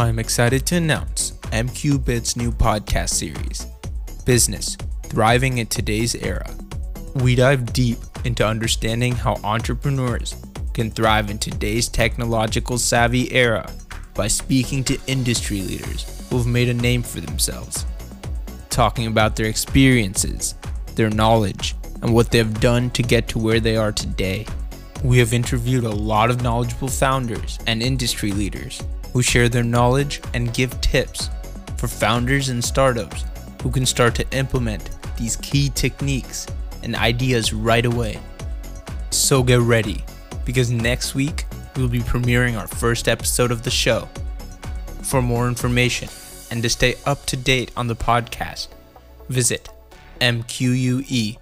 I'm excited to announce MQBit's new podcast series, Business Thriving in Today's Era. We dive deep into understanding how entrepreneurs can thrive in today's technological savvy era by speaking to industry leaders who have made a name for themselves, talking about their experiences, their knowledge, and what they have done to get to where they are today. We have interviewed a lot of knowledgeable founders and industry leaders who share their knowledge and give tips for founders and startups who can start to implement these key techniques and ideas right away. So get ready because next week we'll be premiering our first episode of the show. For more information and to stay up to date on the podcast, visit mquebit.com.